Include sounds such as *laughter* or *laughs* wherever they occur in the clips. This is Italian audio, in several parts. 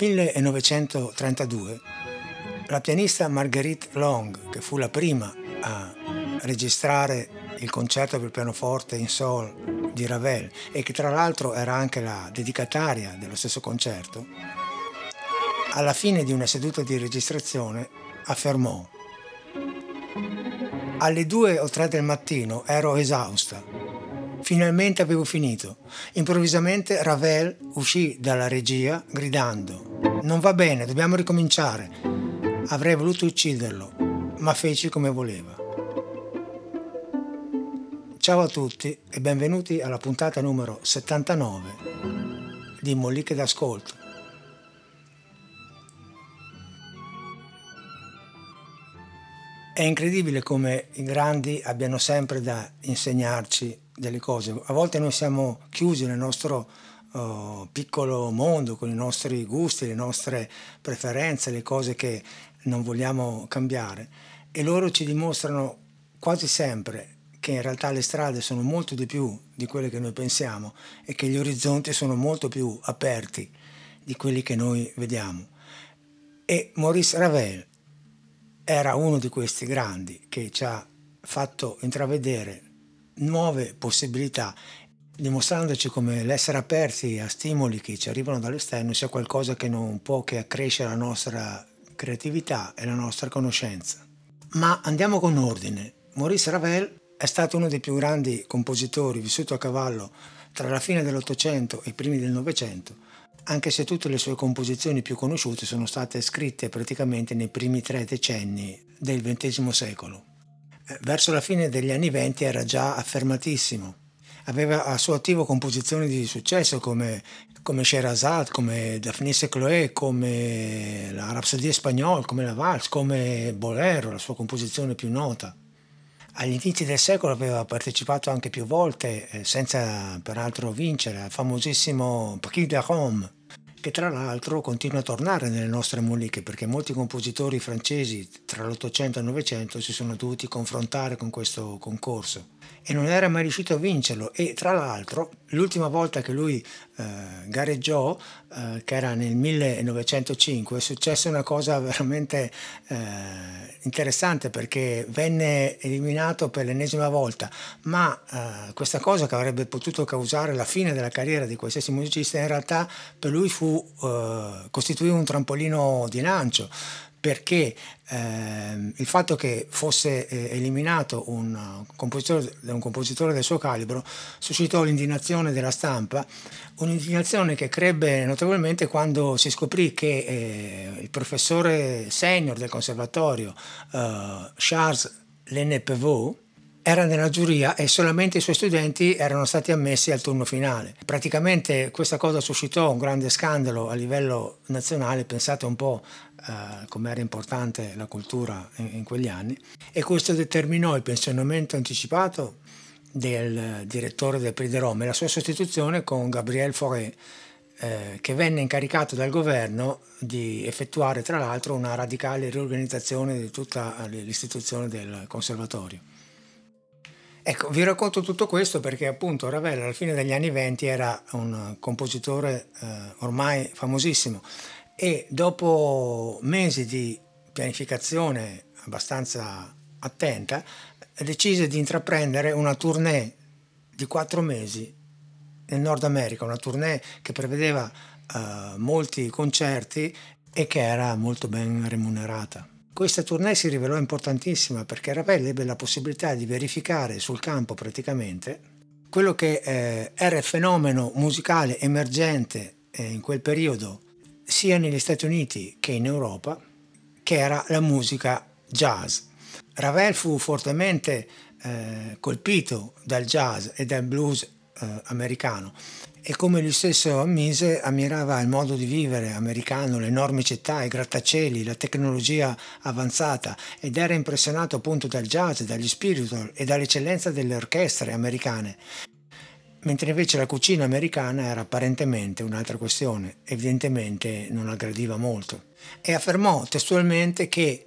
Nel 1932 la pianista Marguerite Long, che fu la prima a registrare il concerto per pianoforte in sol di Ravel e che tra l'altro era anche la dedicataria dello stesso concerto, alla fine di una seduta di registrazione affermò alle due o tre del mattino ero esausta. Finalmente avevo finito. Improvvisamente Ravel uscì dalla regia gridando Non va bene, dobbiamo ricominciare. Avrei voluto ucciderlo, ma feci come voleva. Ciao a tutti e benvenuti alla puntata numero 79 di Molliche d'Ascolto. È incredibile come i grandi abbiano sempre da insegnarci delle cose. A volte noi siamo chiusi nel nostro uh, piccolo mondo, con i nostri gusti, le nostre preferenze, le cose che non vogliamo cambiare e loro ci dimostrano quasi sempre che in realtà le strade sono molto di più di quelle che noi pensiamo e che gli orizzonti sono molto più aperti di quelli che noi vediamo. E Maurice Ravel era uno di questi grandi che ci ha fatto intravedere nuove possibilità, dimostrandoci come l'essere aperti a stimoli che ci arrivano dall'esterno sia qualcosa che non può che accrescere la nostra creatività e la nostra conoscenza. Ma andiamo con ordine. Maurice Ravel è stato uno dei più grandi compositori vissuto a cavallo tra la fine dell'Ottocento e i primi del Novecento anche se tutte le sue composizioni più conosciute sono state scritte praticamente nei primi tre decenni del XX secolo. Eh, verso la fine degli anni venti era già affermatissimo. Aveva a suo attivo composizioni di successo come, come Sherazade, come Daphnis e Chloé, come la Rhapsodie Spagnole, come la Valse, come Bolero, la sua composizione più nota. Agli inizi del secolo aveva partecipato anche più volte, eh, senza peraltro vincere, al famosissimo Prix de Rome, che tra l'altro continua a tornare nelle nostre moliche perché molti compositori francesi tra l'Ottocento e il Novecento si sono dovuti confrontare con questo concorso e non era mai riuscito a vincerlo. E tra l'altro l'ultima volta che lui eh, gareggiò, eh, che era nel 1905, è successa una cosa veramente eh, interessante perché venne eliminato per l'ennesima volta, ma eh, questa cosa che avrebbe potuto causare la fine della carriera di qualsiasi musicista in realtà per lui fu eh, costituì un trampolino di lancio perché eh, il fatto che fosse eh, eliminato un compositore, un compositore, del suo calibro suscitò l'indignazione della stampa, un'indignazione che crebbe notevolmente quando si scoprì che eh, il professore senior del conservatorio, eh, Charles Lenepevaux, era nella giuria e solamente i suoi studenti erano stati ammessi al turno finale. Praticamente questa cosa suscitò un grande scandalo a livello nazionale, pensate un po' eh, come era importante la cultura in, in, quegli anni, e questo determinò il pensionamento anticipato del direttore del Prix de Rome e la sua sostituzione con Gabriel Fauré, eh, che venne incaricato dal governo di effettuare tra l'altro una radicale riorganizzazione di tutta l'istituzione del conservatorio. Ecco, vi racconto tutto questo perché appunto Ravel alla fine degli anni venti era un compositore eh, ormai famosissimo e dopo mesi di pianificazione abbastanza attenta decise di intraprendere una tournée di quattro mesi nel Nord America, una tournée che prevedeva eh, molti concerti e che era molto ben remunerata. Questa tournée si rivelò importantissima perché Ravel ebbe la possibilità di verificare sul campo praticamente quello che eh, era il fenomeno musicale emergente eh, in quel periodo sia negli Stati Uniti che in Europa, che era la musica jazz. Ravel fu fortemente eh, colpito dal jazz e dal blues eh, americano e come lui stesso ammise ammirava il modo di vivere americano, le enormi città, i grattacieli, la tecnologia avanzata ed era impressionato appunto dal jazz, dagli spiritual e dall'eccellenza delle orchestre americane. Mentre invece la cucina americana era apparentemente un'altra questione, evidentemente non aggradiva molto. E affermò testualmente che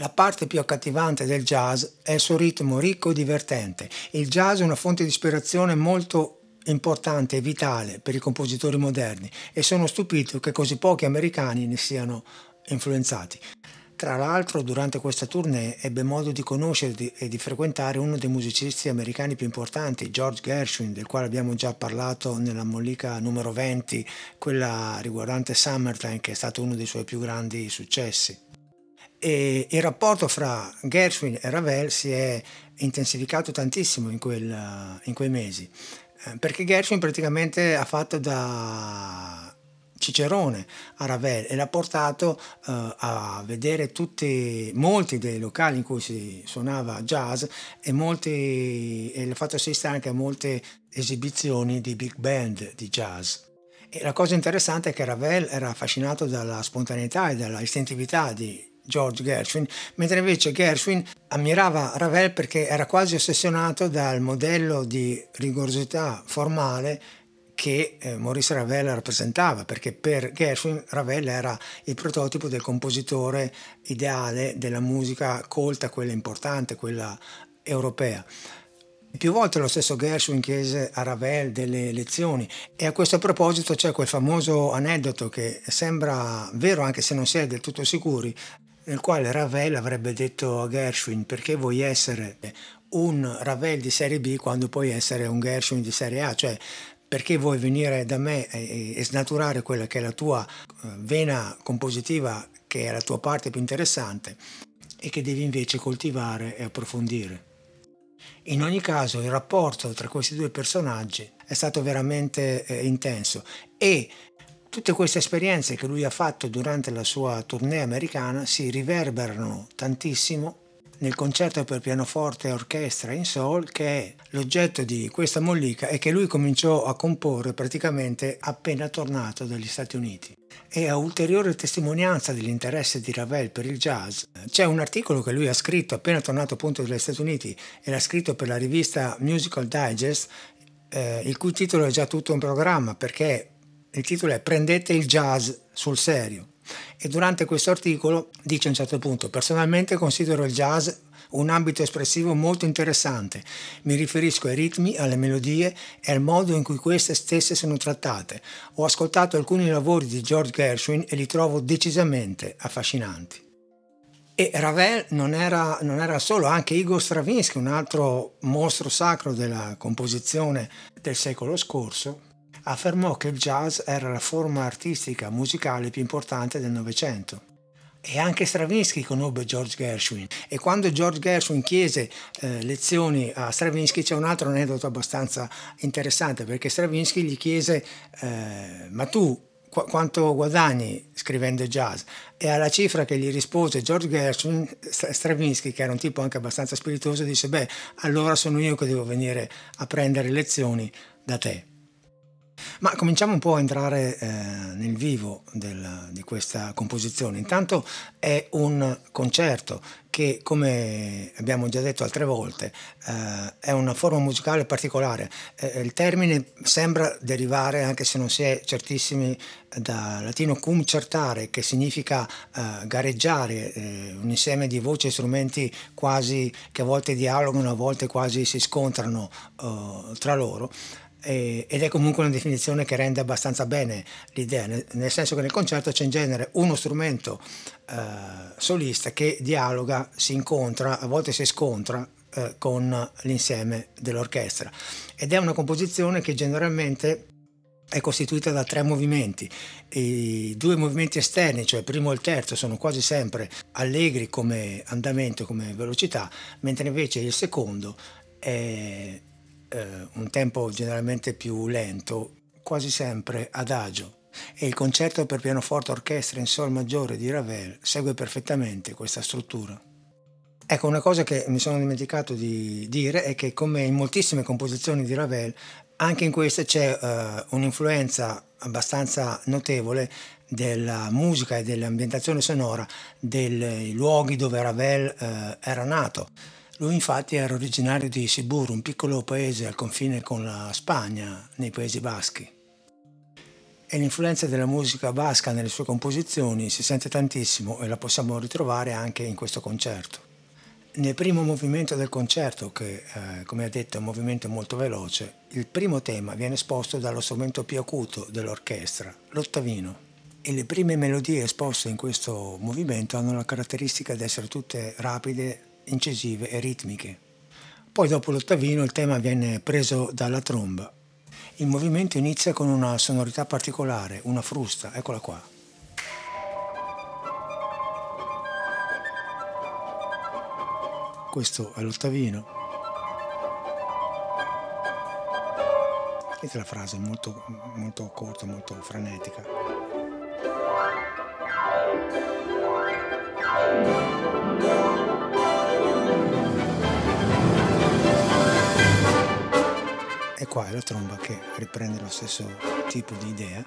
la parte più accattivante del jazz è il suo ritmo ricco e divertente. Il jazz è una fonte di ispirazione molto importante e vitale per i compositori moderni e sono stupito che così pochi americani ne siano influenzati. Tra l'altro durante questa tournée ebbe modo di conoscere e di frequentare uno dei musicisti americani più importanti, George Gershwin, del quale abbiamo già parlato nella mollica numero 20, quella riguardante Summertime, che è stato uno dei suoi più grandi successi. E il rapporto fra Gershwin e Ravel si è intensificato tantissimo in, quel, in quei mesi, perché Gershwin praticamente ha fatto da Cicerone a Ravel e l'ha portato uh, a vedere tutti, molti dei locali in cui si suonava jazz e, molti, e l'ha fatto assistere anche a molte esibizioni di big band di jazz. E la cosa interessante è che Ravel era affascinato dalla spontaneità e dalla istintività di George Gershwin, mentre invece Gershwin ammirava Ravel perché era quasi ossessionato dal modello di rigorosità formale che eh, Maurice Ravel rappresentava, perché per Gershwin Ravel era il prototipo del compositore ideale della musica colta, quella importante, quella europea. Più volte lo stesso Gershwin chiese a Ravel delle lezioni e a questo proposito c'è quel famoso aneddoto che sembra vero anche se non si è del tutto sicuri, nel quale Ravel avrebbe detto a Gershwin perché vuoi essere un Ravel di serie B quando puoi essere un Gershwin di serie A, cioè perché vuoi venire da me e, snaturare quella che è la tua eh, vena compositiva, che è la tua parte più interessante e che devi invece coltivare e approfondire. In ogni caso il rapporto tra questi due personaggi è stato veramente eh, intenso e tutte queste esperienze che lui ha fatto durante la sua tournée americana si riverberano tantissimo nel concerto per pianoforte e orchestra in Sol, che è l'oggetto di questa mollica e che lui cominciò a comporre praticamente appena tornato dagli Stati Uniti. E a ulteriore testimonianza dell'interesse di Ravel per il jazz, c'è un articolo che lui ha scritto appena tornato appunto dagli Stati Uniti e l'ha scritto per la rivista Musical Digest, eh, il cui titolo è già tutto un programma perché il titolo è Prendete il jazz sul serio. E durante questo articolo dice a un certo punto, personalmente considero il jazz un ambito espressivo molto interessante. Mi riferisco ai ritmi, alle melodie e al modo in cui queste stesse sono trattate. Ho ascoltato alcuni lavori di George Gershwin e li trovo decisamente affascinanti. E Ravel non era, non era, solo, anche Igor Stravinsky, un altro mostro sacro della composizione del secolo scorso, affermò che il jazz era la forma artistica musicale più importante del Novecento. E anche Stravinsky conobbe George Gershwin e quando George Gershwin chiese eh, lezioni a Stravinsky c'è un altro aneddoto abbastanza interessante perché Stravinsky gli chiese eh, ma tu qu- quanto guadagni scrivendo jazz? E alla cifra che gli rispose George Gershwin, Stravinsky che era un tipo anche abbastanza spiritoso disse beh allora sono io che devo venire a prendere lezioni da te. Ma cominciamo un po' a entrare eh, nel vivo del, di questa composizione. Intanto è un concerto che, come abbiamo già detto altre volte, eh, è una forma musicale particolare. Eh, il termine sembra derivare, anche se non si è certissimi, dal latino concertare, che significa eh, gareggiare, eh, un insieme di voci e strumenti quasi che a volte dialogano, a volte quasi si scontrano eh, tra loro ed è comunque una definizione che rende abbastanza bene l'idea, nel senso che nel concerto c'è in genere uno strumento eh, solista che dialoga, si incontra, a volte si scontra eh, con l'insieme dell'orchestra ed è una composizione che generalmente è costituita da tre movimenti. I due movimenti esterni, cioè il primo e il terzo, sono quasi sempre allegri come andamento, come velocità, mentre invece il secondo è eh, un tempo generalmente più lento, quasi sempre adagio. E il concerto per pianoforte orchestra in sol maggiore di Ravel segue perfettamente questa struttura. Ecco, una cosa che mi sono dimenticato di dire è che come in moltissime composizioni di Ravel, anche in queste c'è uh, un'influenza abbastanza notevole della musica e dell'ambientazione sonora dei luoghi dove Ravel uh, era nato. Lui infatti era originario di Sibur, un piccolo paese al confine con la Spagna, nei Paesi Baschi. E l'influenza della musica basca nelle sue composizioni si sente tantissimo e la possiamo ritrovare anche in questo concerto. Nel primo movimento del concerto, che eh, come ha detto è un movimento molto veloce, il primo tema viene esposto dallo strumento più acuto dell'orchestra, l'ottavino. E le prime melodie esposte in questo movimento hanno la caratteristica di essere tutte rapide, incisive e ritmiche. Poi dopo l'ottavino il tema viene preso dalla tromba. Il movimento inizia con una sonorità particolare, una frusta, eccola qua. Questo è l'ottavino. Vedete la frase, molto, molto corta, molto frenetica. Qua è la tromba che riprende lo stesso tipo di idea.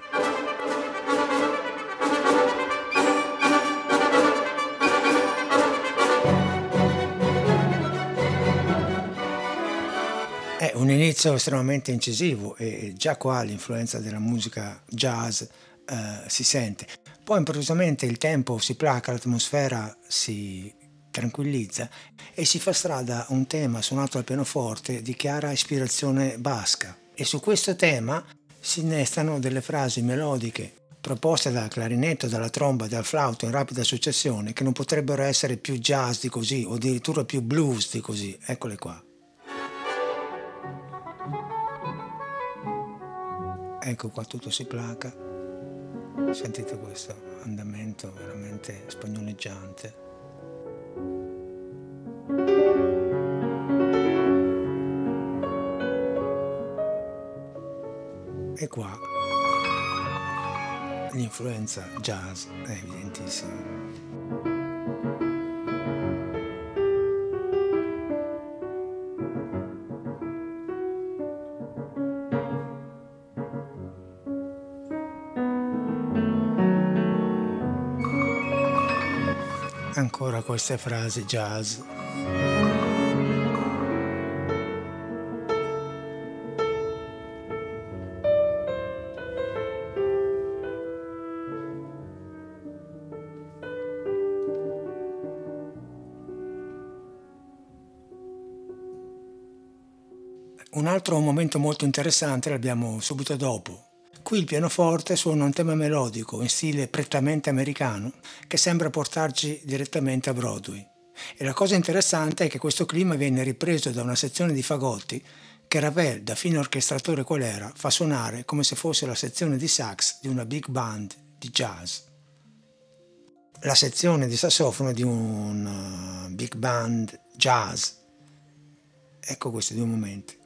È un inizio estremamente incisivo e già qua l'influenza della musica jazz eh, si sente. Poi improvvisamente il tempo si placa, l'atmosfera si tranquillizza e si fa strada un tema suonato al pianoforte di chiara ispirazione basca. E su questo tema si innestano delle frasi melodiche proposte dal clarinetto, dalla tromba, dal flauto in rapida successione che non potrebbero essere più jazz di così o addirittura più blues di così. Eccole qua. Ecco qua tutto si placa. Sentite questo andamento veramente spagnoleggiante. Qua l'influenza jazz è evidentissima. ancora queste frasi jazz. Molto interessante l'abbiamo subito dopo, Qui il pianoforte suona un tema melodico in stile prettamente americano che sembra portarci direttamente a Broadway. E la cosa interessante è che questo clima viene ripreso da una sezione di fagotti che Ravel, da fine orchestratore qual era, fa suonare come se fosse la sezione di sax di una big band di jazz. La sezione di sassofono di un uh, big band jazz. Ecco questi due momenti.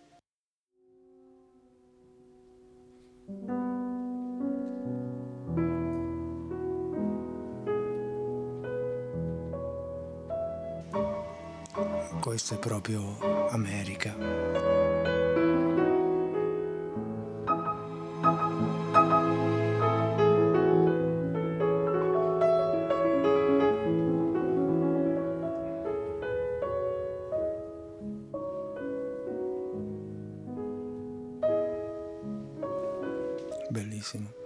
Questo è proprio America. Bellissimo.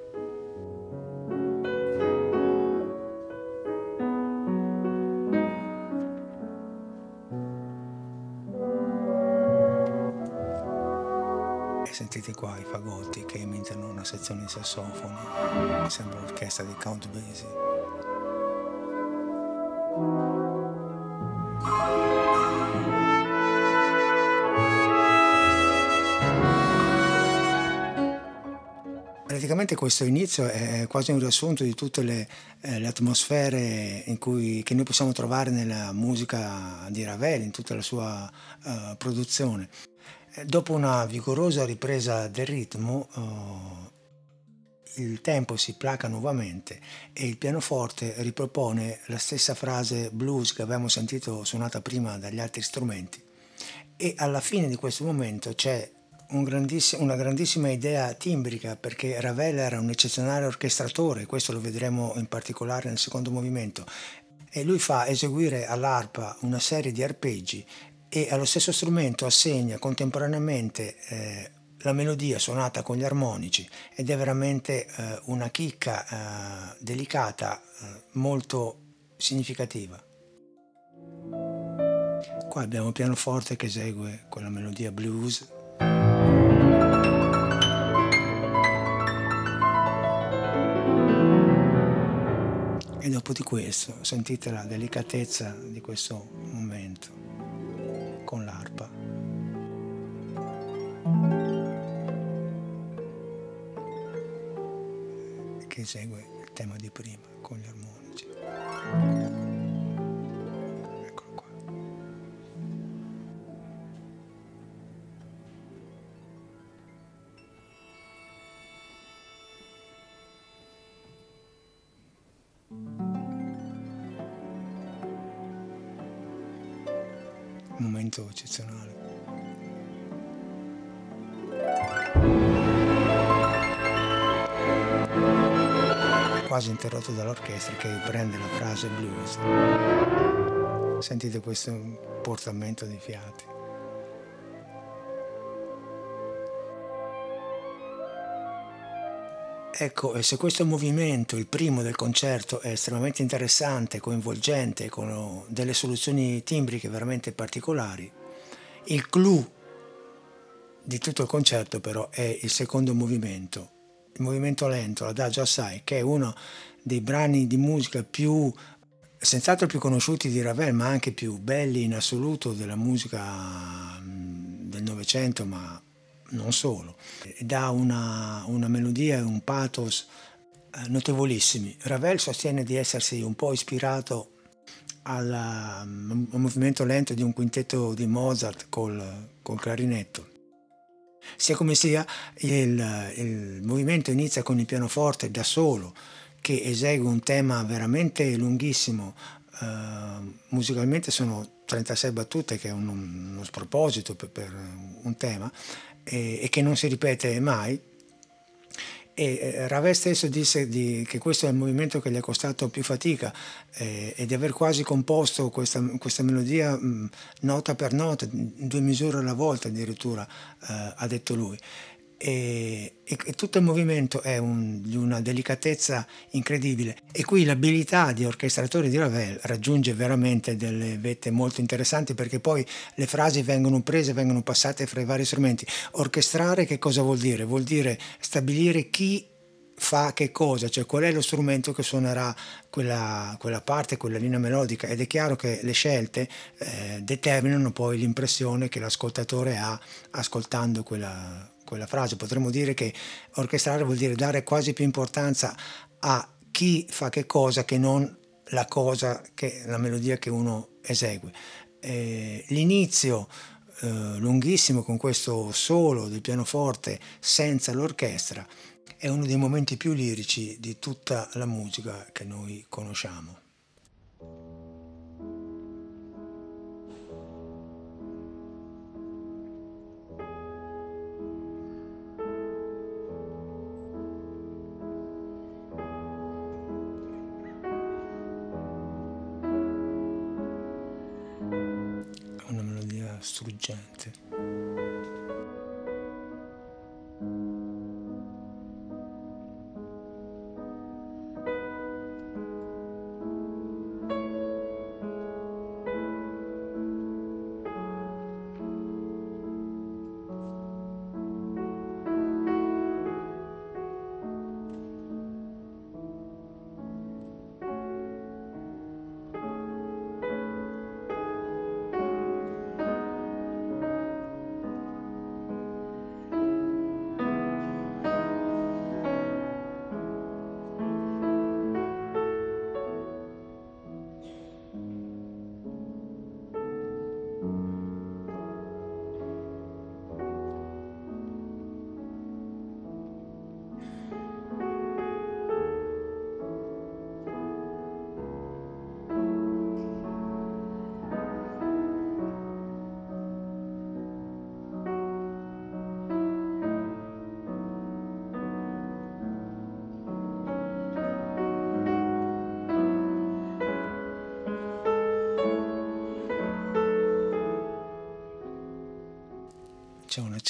sentite qua i fagotti che imitano una sezione di sassofono, sembra l'orchestra di Count Basie. Questo inizio è quasi un riassunto di tutte le, eh, le atmosfere cui, che noi possiamo trovare nella musica di Ravel, in tutta la sua uh, produzione. Dopo una vigorosa ripresa del ritmo, uh, il tempo si placa nuovamente e il pianoforte ripropone la stessa frase blues che avevamo sentito suonata prima dagli altri strumenti. E alla fine di questo momento c'è un grandiss- una grandissima idea timbrica perché Ravel era un eccezionale orchestratore, questo lo vedremo in particolare nel secondo movimento, e lui fa eseguire all'arpa una serie di arpeggi e allo stesso strumento assegna contemporaneamente eh, la melodia suonata con gli armonici ed è veramente eh, una chicca eh, delicata, eh, molto significativa. Qua abbiamo un pianoforte che esegue quella melodia blues. Dopo di questo sentite la delicatezza di questo momento con l'arpa. Che esegue il tema di prima con gli armonici. Momento eccezionale. Quasi interrotto dall'orchestra che prende la frase blues. Sentite questo portamento di fiati. Ecco, e se questo movimento, il primo del concerto, è estremamente interessante, coinvolgente, con delle soluzioni timbriche veramente particolari, il clou di tutto il concerto però è il secondo movimento, il movimento lento, l'adagio assai, che è uno dei brani di musica più, senz'altro più conosciuti di Ravel, ma anche più belli in assoluto della musica del Novecento, ma non solo, dà una, una melodia e un pathos eh, notevolissimi. Ravel sostiene di essersi un po' ispirato al, al movimento lento di un quintetto di Mozart col, col clarinetto. Sia come sia, il, il movimento inizia con il pianoforte da solo, che esegue un tema veramente lunghissimo. Uh, musicalmente sono 36 battute, che è un, uno sproposito per, per un tema, e, e che non si ripete mai. E eh, Ravel stesso disse di, che questo è il movimento che gli è costato più fatica eh, e di aver quasi composto questa, questa melodia mh, nota per nota, due misure alla volta addirittura, eh, ha detto lui e, e, e, tutto il movimento è un, di una delicatezza incredibile e qui l'abilità di orchestratore di Ravel raggiunge veramente delle vette molto interessanti perché poi le frasi vengono prese, vengono passate fra i vari strumenti. Orchestrare che cosa vuol dire? Vuol dire stabilire chi fa che cosa, cioè qual è lo strumento che suonerà quella, quella parte, quella linea melodica ed è chiaro che le scelte eh, determinano poi l'impressione che l'ascoltatore ha ascoltando quella, quella frase. Potremmo dire che orchestrare vuol dire dare quasi più importanza a chi fa che cosa che non la cosa, che, la melodia che uno esegue. Eh, l'inizio eh, lunghissimo con questo solo del pianoforte senza l'orchestra è uno dei momenti più lirici di tutta la musica che noi conosciamo. Struggente.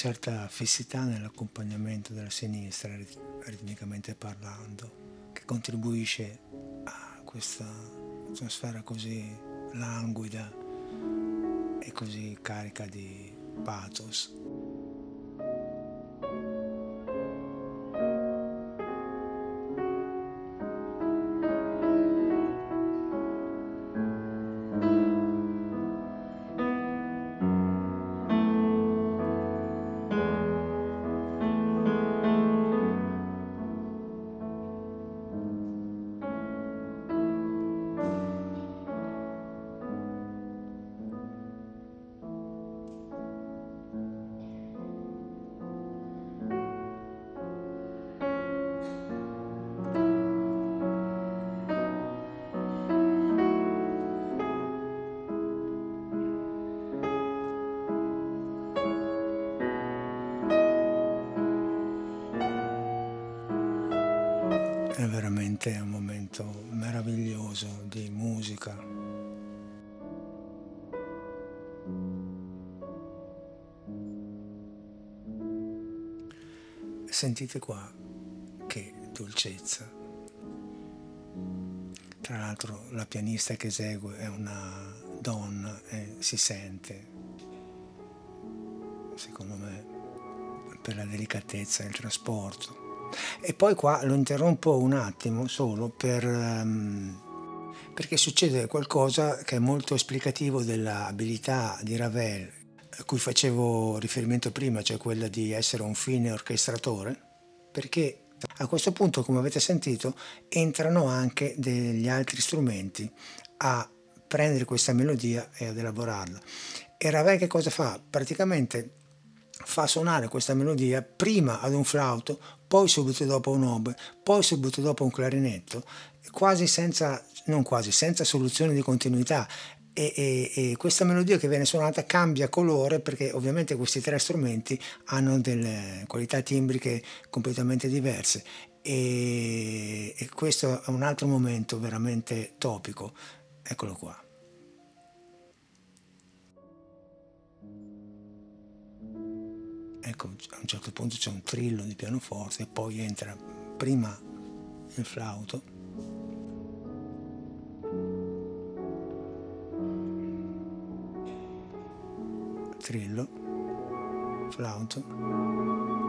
Certa fissità nell'accompagnamento della sinistra, ritmicamente parlando, che contribuisce a questa atmosfera così languida e così carica di pathos. Veramente un momento meraviglioso di musica. Sentite qua che dolcezza. Tra l'altro la pianista che esegue è una donna e si sente, secondo me, per la delicatezza del trasporto. E poi qua lo interrompo un attimo solo per, um, perché succede qualcosa che è molto esplicativo dell'abilità di Ravel, a cui facevo riferimento prima, cioè quella di essere un fine orchestratore, perché a questo punto, come avete sentito, entrano anche degli altri strumenti a prendere questa melodia e ad elaborarla. E Ravel che cosa fa? Praticamente fa suonare questa melodia prima ad un flauto, poi subito dopo un oboe, poi subito dopo un clarinetto, quasi senza, non quasi, senza soluzione di continuità. E, e, e, questa melodia che viene suonata cambia colore perché ovviamente questi tre strumenti hanno delle qualità timbriche completamente diverse e, e questo è un altro momento veramente topico. Eccolo qua. Ecco, a un certo punto c'è un trillo di pianoforte poi entra prima il flauto. Trillo flauto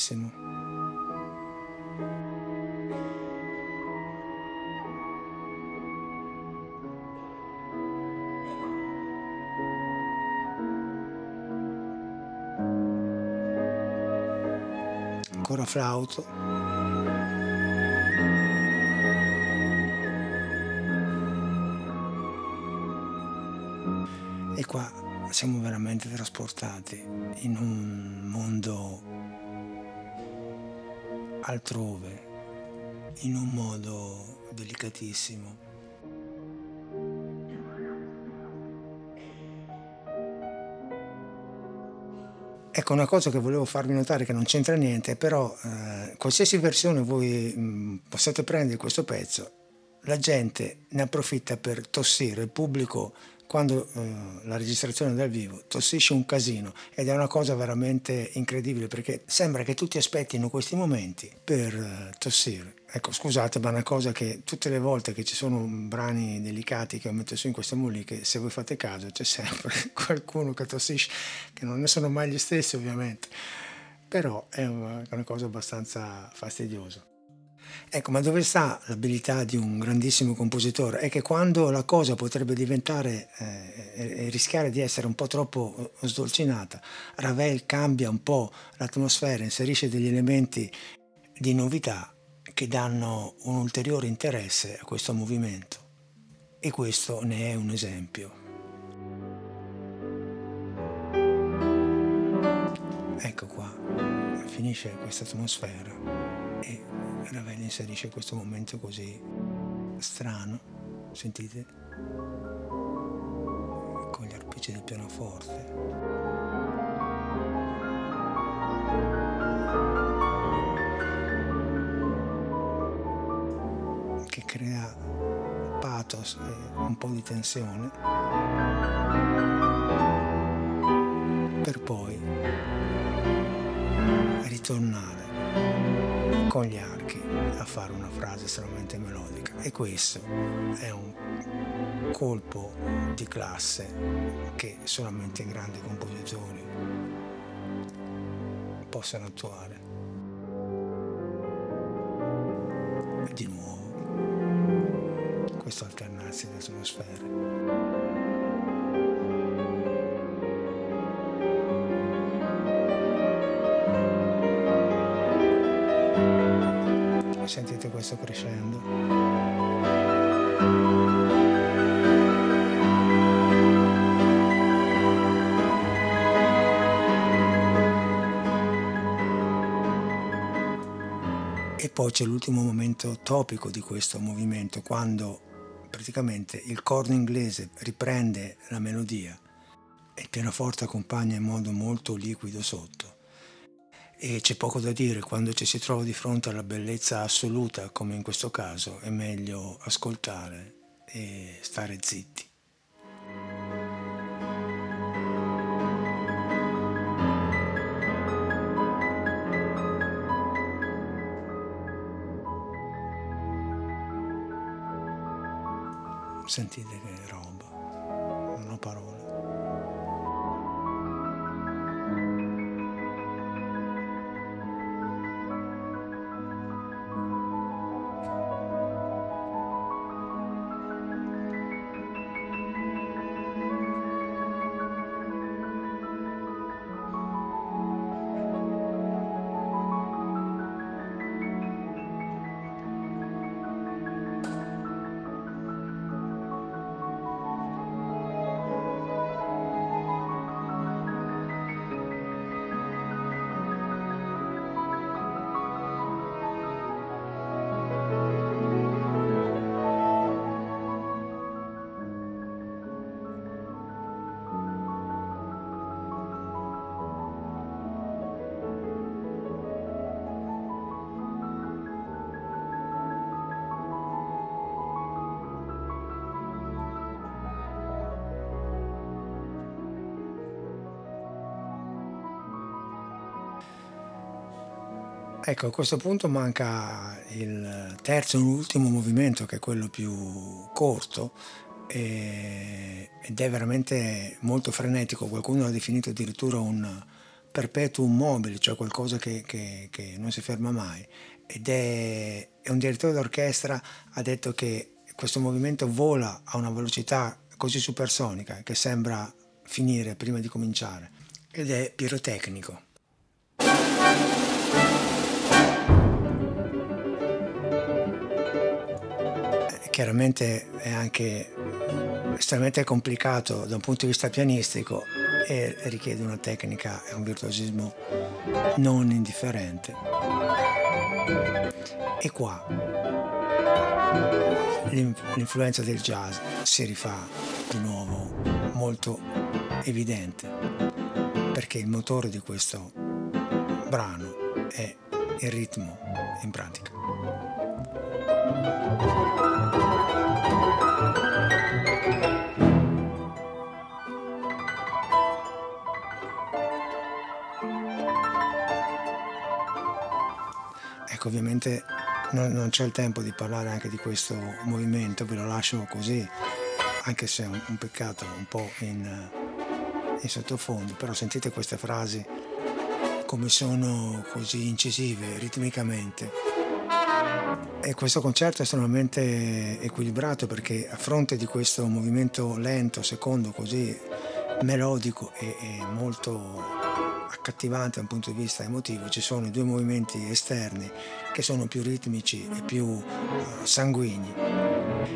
Bellissimo. Ancora flauto. E qua siamo veramente trasportati in un mondo altrove, in un modo delicatissimo. Ecco, una cosa che volevo farvi notare che non c'entra niente, però eh, qualsiasi versione voi mh, possiate prendere questo pezzo, la gente ne approfitta per tossire, il pubblico quando eh, la registrazione dal vivo tossisce un casino ed è una cosa veramente incredibile perché sembra che tutti aspettino questi momenti per eh, tossire. Ecco, scusate, ma è una cosa che tutte le volte che ci sono brani delicati che metto su in queste muliche, se voi fate caso, c'è sempre *laughs* qualcuno che tossisce, che non ne sono mai gli stessi ovviamente, però è una cosa abbastanza fastidiosa. Ecco, ma dove sta l'abilità di un grandissimo compositore? È che quando la cosa potrebbe diventare eh, e rischiare di essere un po' troppo sdolcinata, Ravel cambia un po' l'atmosfera, inserisce degli elementi di novità che danno un ulteriore interesse a questo movimento. E questo ne è un esempio. Ecco qua, finisce questa atmosfera e Ravel inserisce questo momento così strano, sentite? Con gli arpeggi del pianoforte. Che crea pathos e un po' di tensione, per poi ritornare con gli archi a fare una frase estremamente melodica e questo è un colpo di classe che solamente i grandi compositori possano attuare. E di nuovo questo alternarsi di atmosfere. Questo crescendo. E poi c'è l'ultimo momento topico di questo movimento, quando praticamente il corno inglese riprende la melodia e il pianoforte accompagna in modo molto liquido sotto. E c'è poco da dire, quando ci si trova di fronte alla bellezza assoluta, come in questo caso, è meglio ascoltare e stare zitti. Sentite che Ecco, a questo punto manca il terzo e ultimo movimento, che è quello più corto, ed è veramente molto frenetico. Qualcuno l'ha definito addirittura un perpetuum mobile, cioè qualcosa che, che- che non si ferma mai. Ed è, è un direttore d'orchestra ha detto che questo movimento vola a una velocità così supersonica che sembra finire prima di cominciare. Ed è pirotecnico. Chiaramente è anche estremamente complicato da un punto di vista pianistico e richiede una tecnica e un virtuosismo non indifferente. E qua l'influenza del jazz si rifà di nuovo molto evidente perché il motore di questo brano è il ritmo in pratica. Ecco, ovviamente non, non, c'è il tempo di parlare anche di questo movimento, ve lo lascio così, anche se è un, un peccato un po' in, in sottofondo, però sentite queste frasi come sono così incisive ritmicamente. E questo concerto è estremamente equilibrato perché a fronte di questo movimento lento, secondo, così melodico e, e molto accattivante da un punto di vista emotivo, ci sono i due movimenti esterni che sono più ritmici e più uh, sanguigni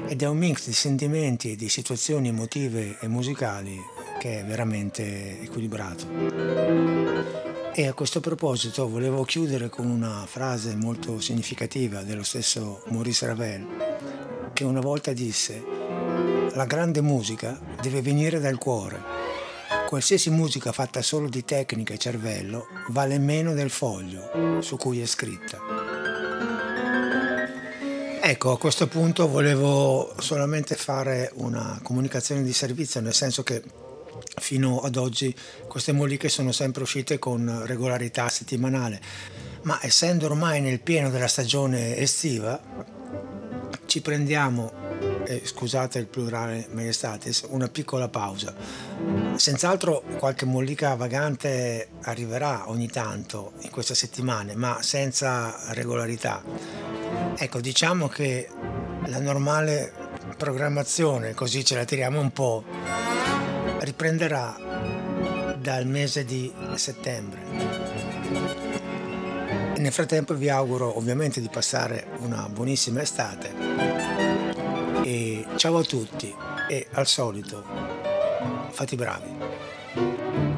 ed è un mix di sentimenti e di situazioni emotive e musicali che è veramente equilibrato. E a questo proposito volevo chiudere con una frase molto significativa dello stesso Maurice Ravel, che una volta disse, la grande musica deve venire dal cuore qualsiasi musica fatta solo di tecnica e cervello vale meno del foglio su cui è scritta. Ecco, a questo punto volevo solamente fare una comunicazione di servizio, nel senso che fino ad oggi queste molliche sono sempre uscite con regolarità settimanale, ma essendo ormai nel pieno della stagione estiva, ci prendiamo, eh, scusate il plurale maestatis, una piccola pausa. Senz'altro qualche mollica vagante arriverà ogni tanto in queste settimane, ma senza regolarità. Ecco, diciamo che la normale programmazione, così ce la tiriamo un po', riprenderà dal mese di settembre. Nel frattempo vi auguro ovviamente di passare una buonissima estate e ciao a tutti e al solito fate i bravi.